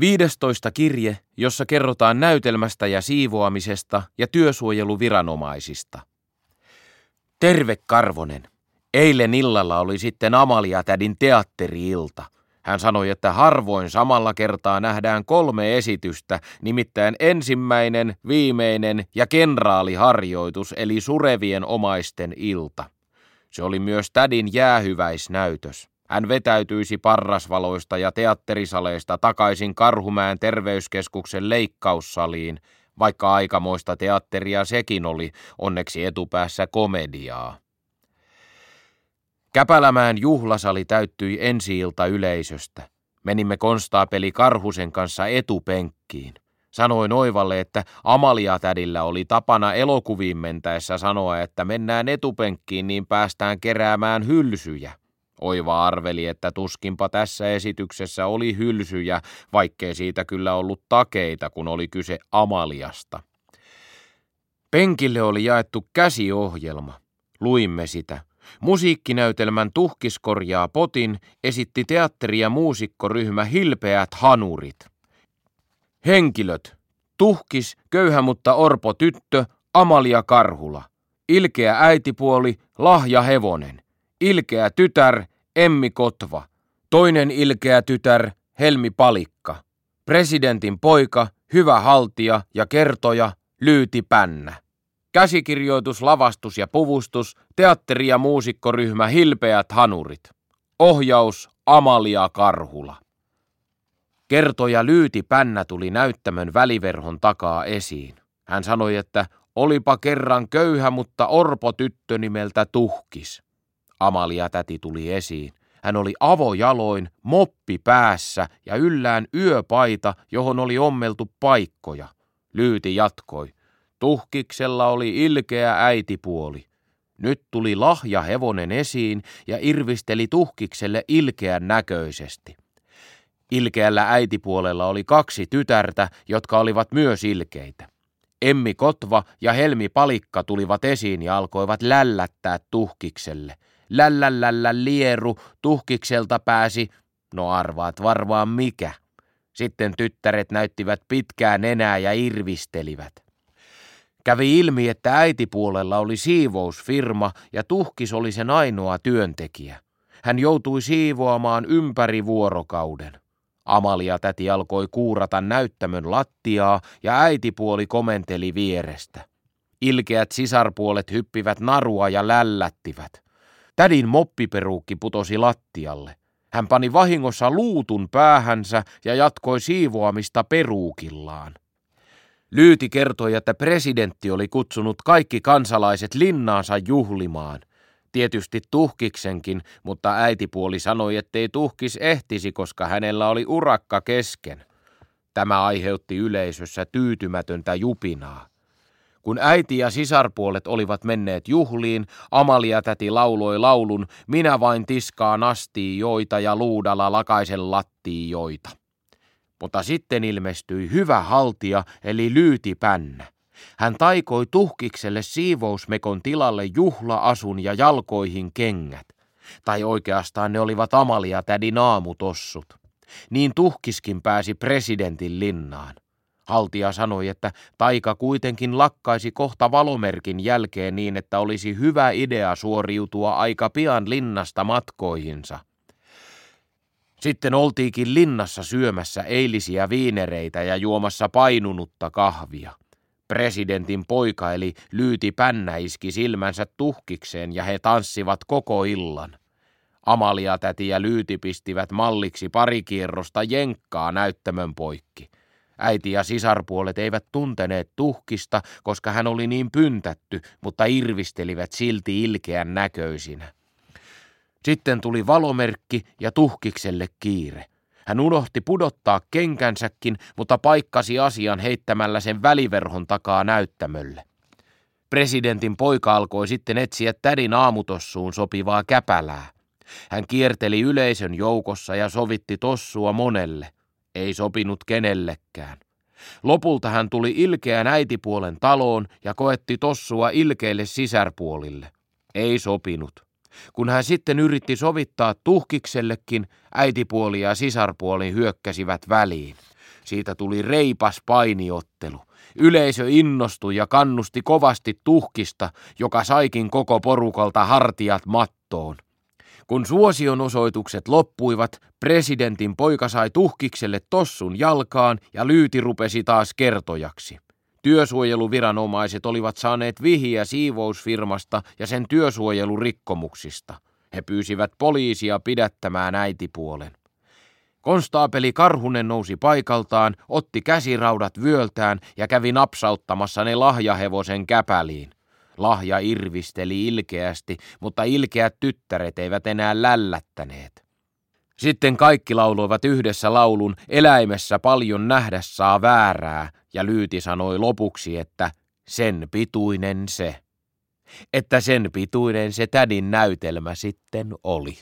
15 kirje, jossa kerrotaan näytelmästä ja siivoamisesta ja työsuojeluviranomaisista. Terve Karvonen. Eilen illalla oli sitten Amalia tädin teatteriilta. Hän sanoi, että harvoin samalla kertaa nähdään kolme esitystä, nimittäin ensimmäinen, viimeinen ja kenraaliharjoitus, eli surevien omaisten ilta. Se oli myös tädin jäähyväisnäytös. Hän vetäytyisi parrasvaloista ja teatterisaleista takaisin Karhumäen terveyskeskuksen leikkaussaliin, vaikka aikamoista teatteria sekin oli, onneksi etupäässä komediaa. Käpälämään juhlasali täyttyi ensi-ilta yleisöstä. Menimme konstaapeli Karhusen kanssa etupenkkiin. Sanoin Oivalle, että Amalia-tädillä oli tapana elokuviin mentäessä sanoa, että mennään etupenkkiin, niin päästään keräämään hylsyjä. Oiva arveli, että tuskinpa tässä esityksessä oli hylsyjä, vaikkei siitä kyllä ollut takeita, kun oli kyse Amaliasta. Penkille oli jaettu käsiohjelma. Luimme sitä. Musiikkinäytelmän Tuhkiskorjaa potin esitti teatteri- ja muusikkoryhmä Hilpeät hanurit. Henkilöt. Tuhkis, köyhä mutta orpo tyttö, Amalia Karhula. Ilkeä äitipuoli, lahja hevonen. Ilkeä tytär, Emmi Kotva. Toinen ilkeä tytär, Helmi Palikka. Presidentin poika, hyvä haltija ja kertoja, Lyyti Pännä. Käsikirjoitus, lavastus ja puvustus, teatteri- ja muusikkoryhmä Hilpeät hanurit. Ohjaus Amalia Karhula. Kertoja Lyyti Pännä tuli näyttämön väliverhon takaa esiin. Hän sanoi, että olipa kerran köyhä, mutta orpo tyttö nimeltä Tuhkis. Amalia täti tuli esiin. Hän oli avojaloin, moppi päässä ja yllään yöpaita, johon oli ommeltu paikkoja. Lyyti jatkoi. Tuhkiksella oli ilkeä äitipuoli. Nyt tuli lahja hevonen esiin ja irvisteli tuhkikselle ilkeän näköisesti. Ilkeällä äitipuolella oli kaksi tytärtä, jotka olivat myös ilkeitä. Emmi Kotva ja Helmi Palikka tulivat esiin ja alkoivat lällättää tuhkikselle. Lällälällä lieru tuhkikselta pääsi, no arvaat varmaan mikä. Sitten tyttäret näyttivät pitkään enää ja irvistelivät. Kävi ilmi, että äitipuolella oli siivousfirma ja tuhkis oli sen ainoa työntekijä. Hän joutui siivoamaan ympäri vuorokauden. Amalia täti alkoi kuurata näyttämön lattiaa ja äitipuoli komenteli vierestä. Ilkeät sisarpuolet hyppivät narua ja lällättivät. Tädin moppiperuukki putosi lattialle. Hän pani vahingossa luutun päähänsä ja jatkoi siivoamista peruukillaan. Lyyti kertoi, että presidentti oli kutsunut kaikki kansalaiset linnaansa juhlimaan. Tietysti tuhkiksenkin, mutta äitipuoli sanoi, ettei tuhkis ehtisi, koska hänellä oli urakka kesken. Tämä aiheutti yleisössä tyytymätöntä jupinaa. Kun äiti ja sisarpuolet olivat menneet juhliin, Amalia täti lauloi laulun Minä vain tiskaan astii joita ja luudalla lakaisen lattii joita. Mutta sitten ilmestyi hyvä haltija eli Lyytipännä. Hän taikoi tuhkikselle siivousmekon tilalle juhlaasun ja jalkoihin kengät. Tai oikeastaan ne olivat Amalia tädi naamutossut. Niin tuhkiskin pääsi presidentin linnaan. Haltija sanoi, että taika kuitenkin lakkaisi kohta valomerkin jälkeen niin, että olisi hyvä idea suoriutua aika pian linnasta matkoihinsa. Sitten oltiikin linnassa syömässä eilisiä viinereitä ja juomassa painunutta kahvia. Presidentin poika eli Lyyti Pännä iski silmänsä tuhkikseen ja he tanssivat koko illan. Amalia täti ja Lyyti pistivät malliksi pari kierrosta jenkkaa näyttämön poikki. Äiti ja sisarpuolet eivät tunteneet tuhkista, koska hän oli niin pyntätty, mutta irvistelivät silti ilkeän näköisinä. Sitten tuli valomerkki ja tuhkikselle kiire. Hän unohti pudottaa kenkänsäkin, mutta paikkasi asian heittämällä sen väliverhon takaa näyttämölle. Presidentin poika alkoi sitten etsiä tädin aamutossuun sopivaa käpälää. Hän kierteli yleisön joukossa ja sovitti tossua monelle. Ei sopinut kenellekään. Lopulta hän tuli ilkeän äitipuolen taloon ja koetti tossua ilkeille sisärpuolille. Ei sopinut. Kun hän sitten yritti sovittaa tuhkiksellekin, äitipuoli ja sisarpuoli hyökkäsivät väliin. Siitä tuli reipas painiottelu. Yleisö innostui ja kannusti kovasti tuhkista, joka saikin koko porukalta hartiat mattoon. Kun suosionosoitukset loppuivat, presidentin poika sai tuhkikselle tossun jalkaan ja lyyti rupesi taas kertojaksi. Työsuojeluviranomaiset olivat saaneet vihiä siivousfirmasta ja sen työsuojelurikkomuksista. He pyysivät poliisia pidättämään äitipuolen. Konstaapeli Karhunen nousi paikaltaan, otti käsiraudat vyöltään ja kävi napsauttamassa ne lahjahevosen käpäliin. Lahja irvisteli ilkeästi, mutta ilkeät tyttäret eivät enää lällättäneet. Sitten kaikki lauloivat yhdessä laulun Eläimessä paljon nähdä saa väärää, ja Lyyti sanoi lopuksi, että sen pituinen se. Että sen pituinen se tädin näytelmä sitten oli.